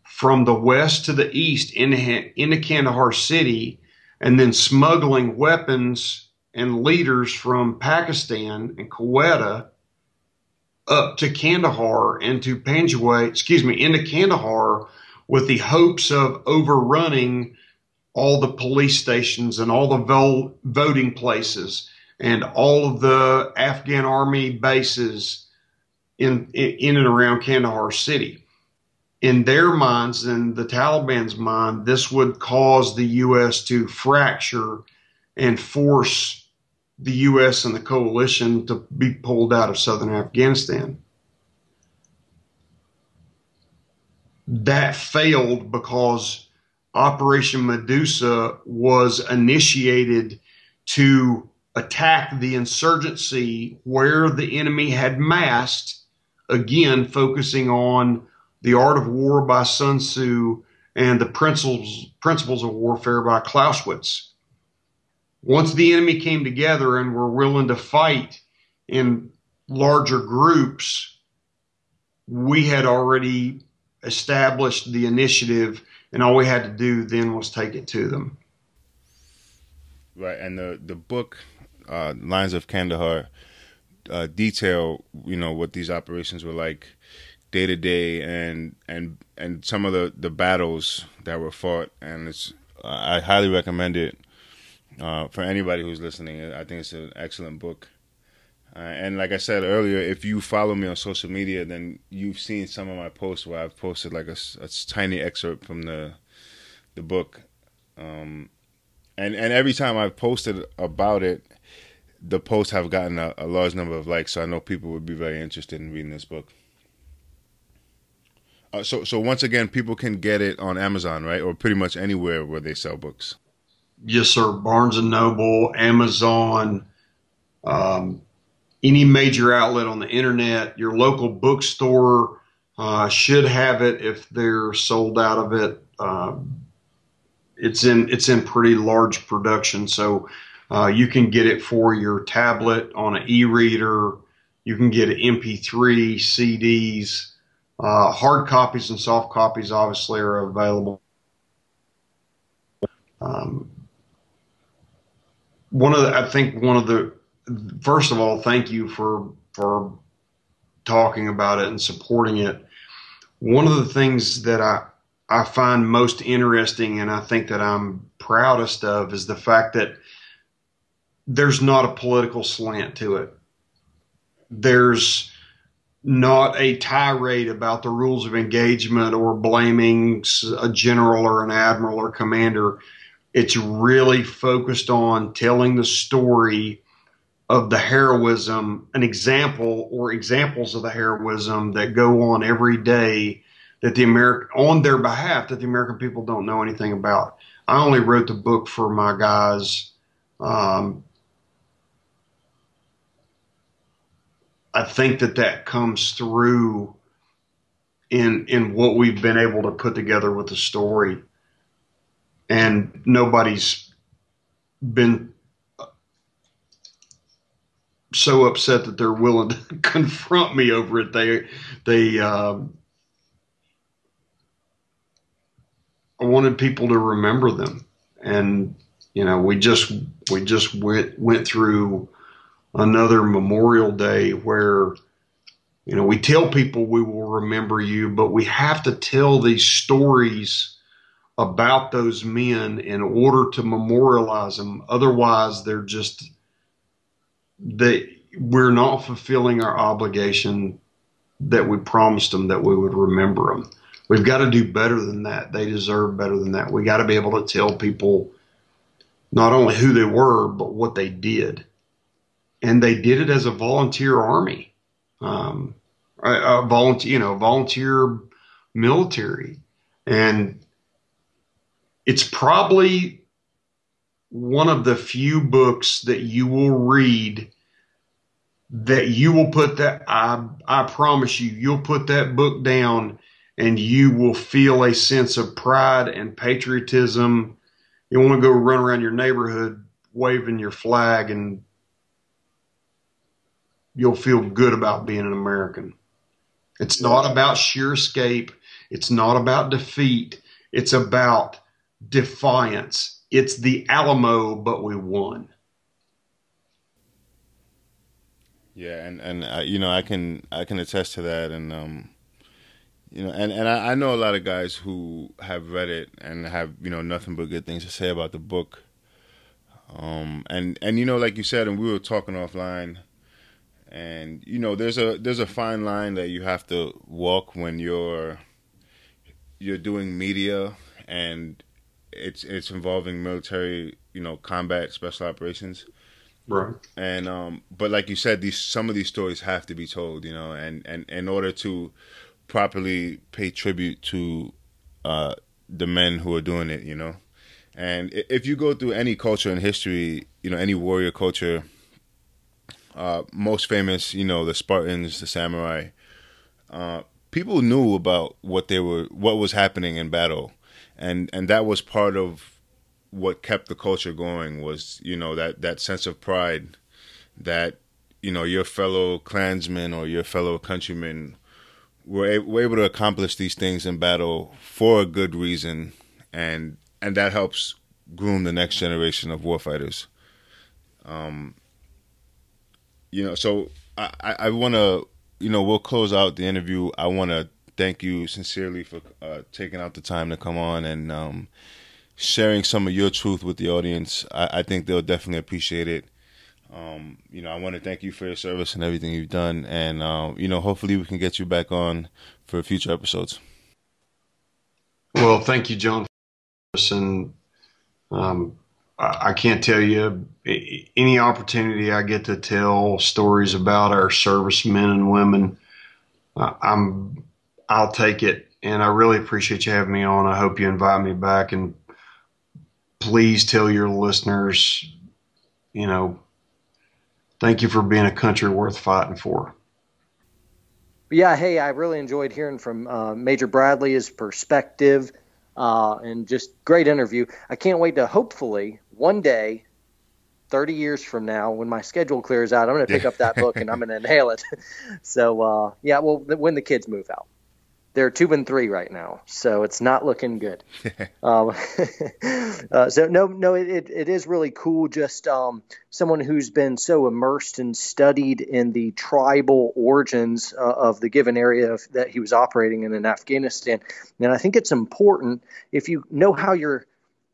from the west to the east into, into Kandahar city, and then smuggling weapons and leaders from Pakistan and Quetta up to Kandahar and to Panjwai, excuse me, into Kandahar with the hopes of overrunning all the police stations and all the vo- voting places and all of the Afghan army bases in, in, and around Kandahar city. In their minds and the Taliban's mind, this would cause the U.S. to fracture and force the U.S. and the coalition to be pulled out of southern Afghanistan. That failed because Operation Medusa was initiated to attack the insurgency where the enemy had massed, again, focusing on the art of war by Sun Tzu and the principles, principles of warfare by Clausewitz. Once the enemy came together and were willing to fight in larger groups, we had already established the initiative, and all we had to do then was take it to them. Right, and the the book, uh, Lions of Kandahar, uh, detail you know what these operations were like day to day, and and and some of the the battles that were fought, and it's I highly recommend it uh, for anybody who's listening. I think it's an excellent book. Uh, and like I said earlier, if you follow me on social media, then you've seen some of my posts where I've posted like a, a tiny excerpt from the the book. Um, and and every time I've posted about it, the posts have gotten a, a large number of likes. So I know people would be very interested in reading this book. Uh, so so once again, people can get it on Amazon, right, or pretty much anywhere where they sell books. Yes, sir. Barnes and Noble, Amazon, um, any major outlet on the internet, your local bookstore uh, should have it if they're sold out of it. Um, it's in it's in pretty large production, so uh, you can get it for your tablet on an e-reader. You can get MP3, CDs, uh, hard copies and soft copies. Obviously, are available. Um, one of the, I think one of the first of all, thank you for for talking about it and supporting it. One of the things that I I find most interesting and I think that I'm proudest of is the fact that there's not a political slant to it. There's not a tirade about the rules of engagement or blaming a general or an admiral or commander. It's really focused on telling the story of the heroism, an example or examples of the heroism that go on every day that the American on their behalf that the American people don't know anything about. I only wrote the book for my guys. Um, I think that that comes through in in what we've been able to put together with the story, and nobody's been so upset that they're willing to confront me over it. They they uh, I wanted people to remember them, and you know we just we just went went through another Memorial Day where you know we tell people we will remember you, but we have to tell these stories about those men in order to memorialize them. Otherwise, they're just they we're not fulfilling our obligation that we promised them that we would remember them. We've got to do better than that. They deserve better than that. We got to be able to tell people not only who they were, but what they did. And they did it as a volunteer army, um, a, a volunteer, you know, volunteer military. And it's probably one of the few books that you will read that you will put that I I promise you you'll put that book down and you will feel a sense of pride and patriotism. You want to go run around your neighborhood waving your flag and you'll feel good about being an American. It's not about sheer escape. It's not about defeat. It's about defiance it's the Alamo, but we won. Yeah, and and uh, you know I can I can attest to that, and um, you know, and and I, I know a lot of guys who have read it and have you know nothing but good things to say about the book. Um, and and you know, like you said, and we were talking offline, and you know, there's a there's a fine line that you have to walk when you're you're doing media and it's it's involving military, you know, combat special operations. Right. And um but like you said these some of these stories have to be told, you know, and and in order to properly pay tribute to uh the men who are doing it, you know. And if you go through any culture in history, you know, any warrior culture, uh, most famous, you know, the Spartans, the samurai, uh, people knew about what they were, what was happening in battle, and and that was part of what kept the culture going was you know that that sense of pride that you know your fellow clansmen or your fellow countrymen were, were able to accomplish these things in battle for a good reason. And and that helps groom the next generation of warfighters. Um you know so i i want to you know we'll close out the interview. I want to thank you sincerely for uh, taking out the time to come on and um, sharing some of your truth with the audience. I, I think they'll definitely appreciate it. Um, you know, I want to thank you for your service and everything you've done, and uh, you know, hopefully we can get you back on for future episodes. Well, thank you, John. And um, I can't tell you any opportunity I get to tell stories about our servicemen and women. I'm I'll take it. And I really appreciate you having me on. I hope you invite me back. And please tell your listeners, you know, thank you for being a country worth fighting for. Yeah, hey, I really enjoyed hearing from uh, Major Bradley, his perspective, uh, and just great interview. I can't wait to hopefully one day 30 years from now, when my schedule clears out, I'm going to pick up that book and I'm going to inhale it. so, uh, yeah, well, when the kids move out they're two and three right now, so it's not looking good. um, uh, so no, no, it, it is really cool. Just um, someone who's been so immersed and studied in the tribal origins uh, of the given area of, that he was operating in in Afghanistan, and I think it's important if you know how your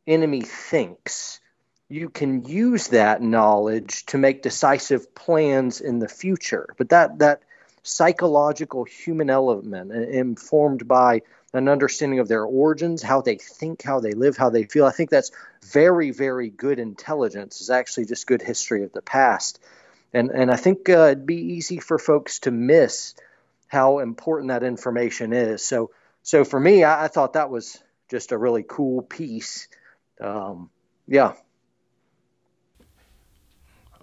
enemy thinks you can use that knowledge to make decisive plans in the future. But that that psychological human element informed by an understanding of their origins, how they think, how they live, how they feel. I think that's very, very good intelligence. Is actually just good history of the past, and and I think uh, it'd be easy for folks to miss how important that information is. So so for me, I, I thought that was just a really cool piece. Um, yeah.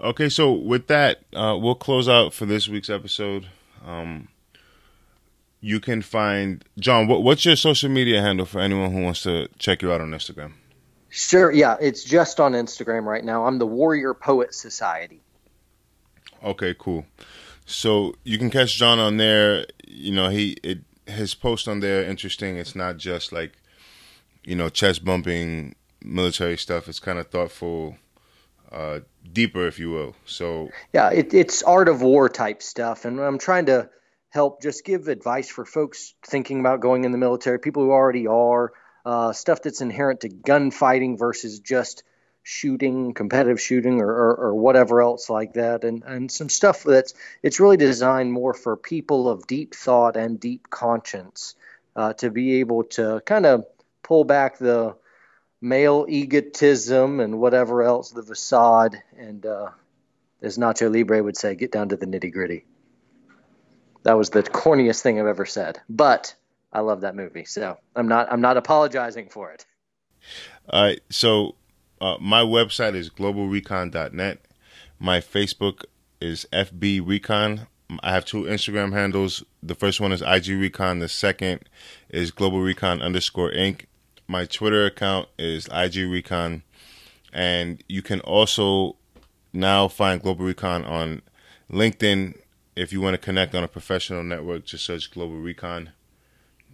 Okay, so with that, uh, we'll close out for this week's episode. Um, you can find John. What, what's your social media handle for anyone who wants to check you out on Instagram? Sure. Yeah, it's just on Instagram right now. I'm the Warrior Poet Society. Okay, cool. So you can catch John on there. You know, he it, his post on there interesting. It's not just like you know chest bumping military stuff. It's kind of thoughtful, uh, deeper, if you will. So yeah, it, it's art of war type stuff, and I'm trying to help just give advice for folks thinking about going in the military, people who already are, uh, stuff that's inherent to gunfighting versus just shooting, competitive shooting, or, or, or, whatever else like that, and and some stuff that's it's really designed more for people of deep thought and deep conscience uh, to be able to kind of pull back the male egotism and whatever else the facade, and uh, as Nacho Libre would say, get down to the nitty gritty. That was the corniest thing I've ever said, but I love that movie, so I'm not I'm not apologizing for it. All right, so uh, my website is globalrecon.net. My Facebook is FB Recon. I have two Instagram handles. The first one is IG Recon. The second is Global Recon underscore Inc. My Twitter account is IG Recon. And you can also now find Global Recon on LinkedIn. If you want to connect on a professional network, just search Global Recon.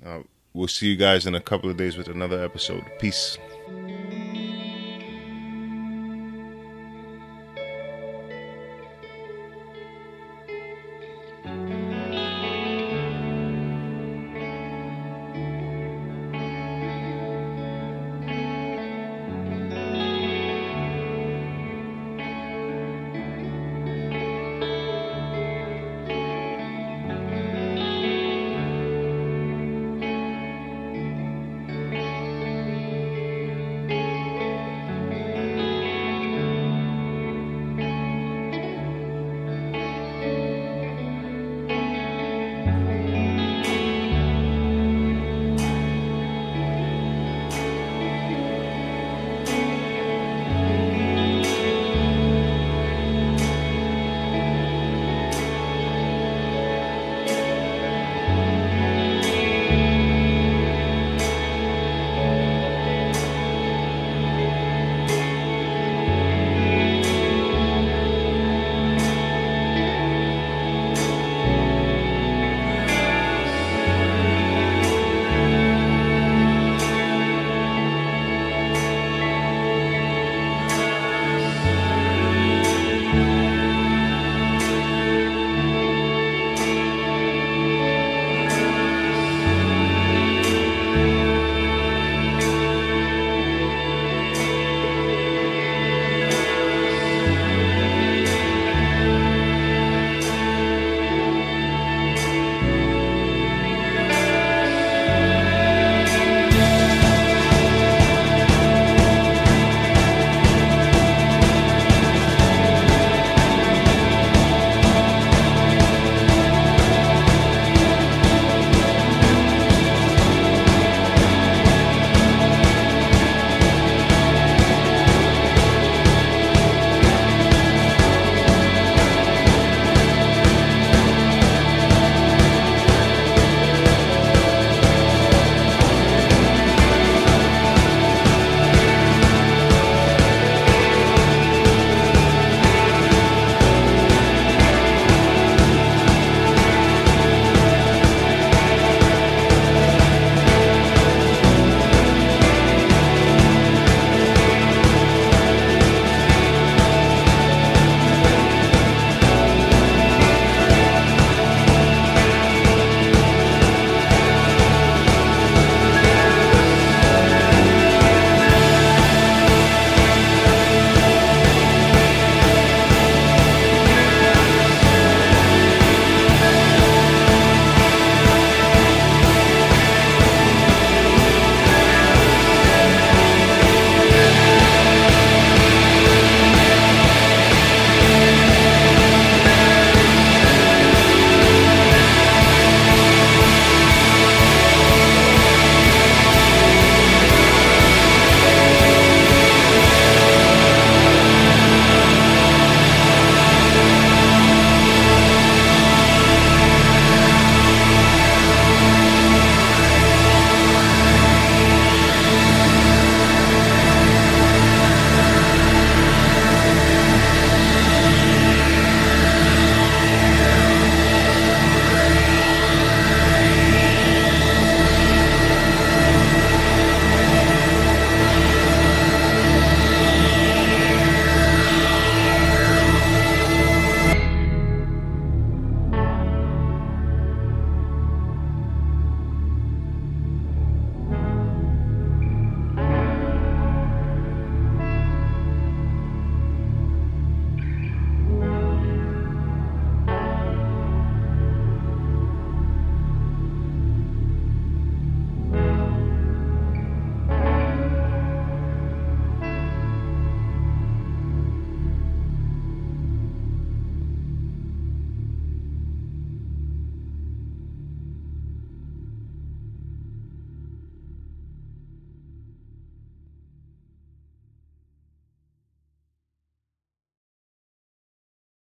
Uh, we'll see you guys in a couple of days with another episode. Peace.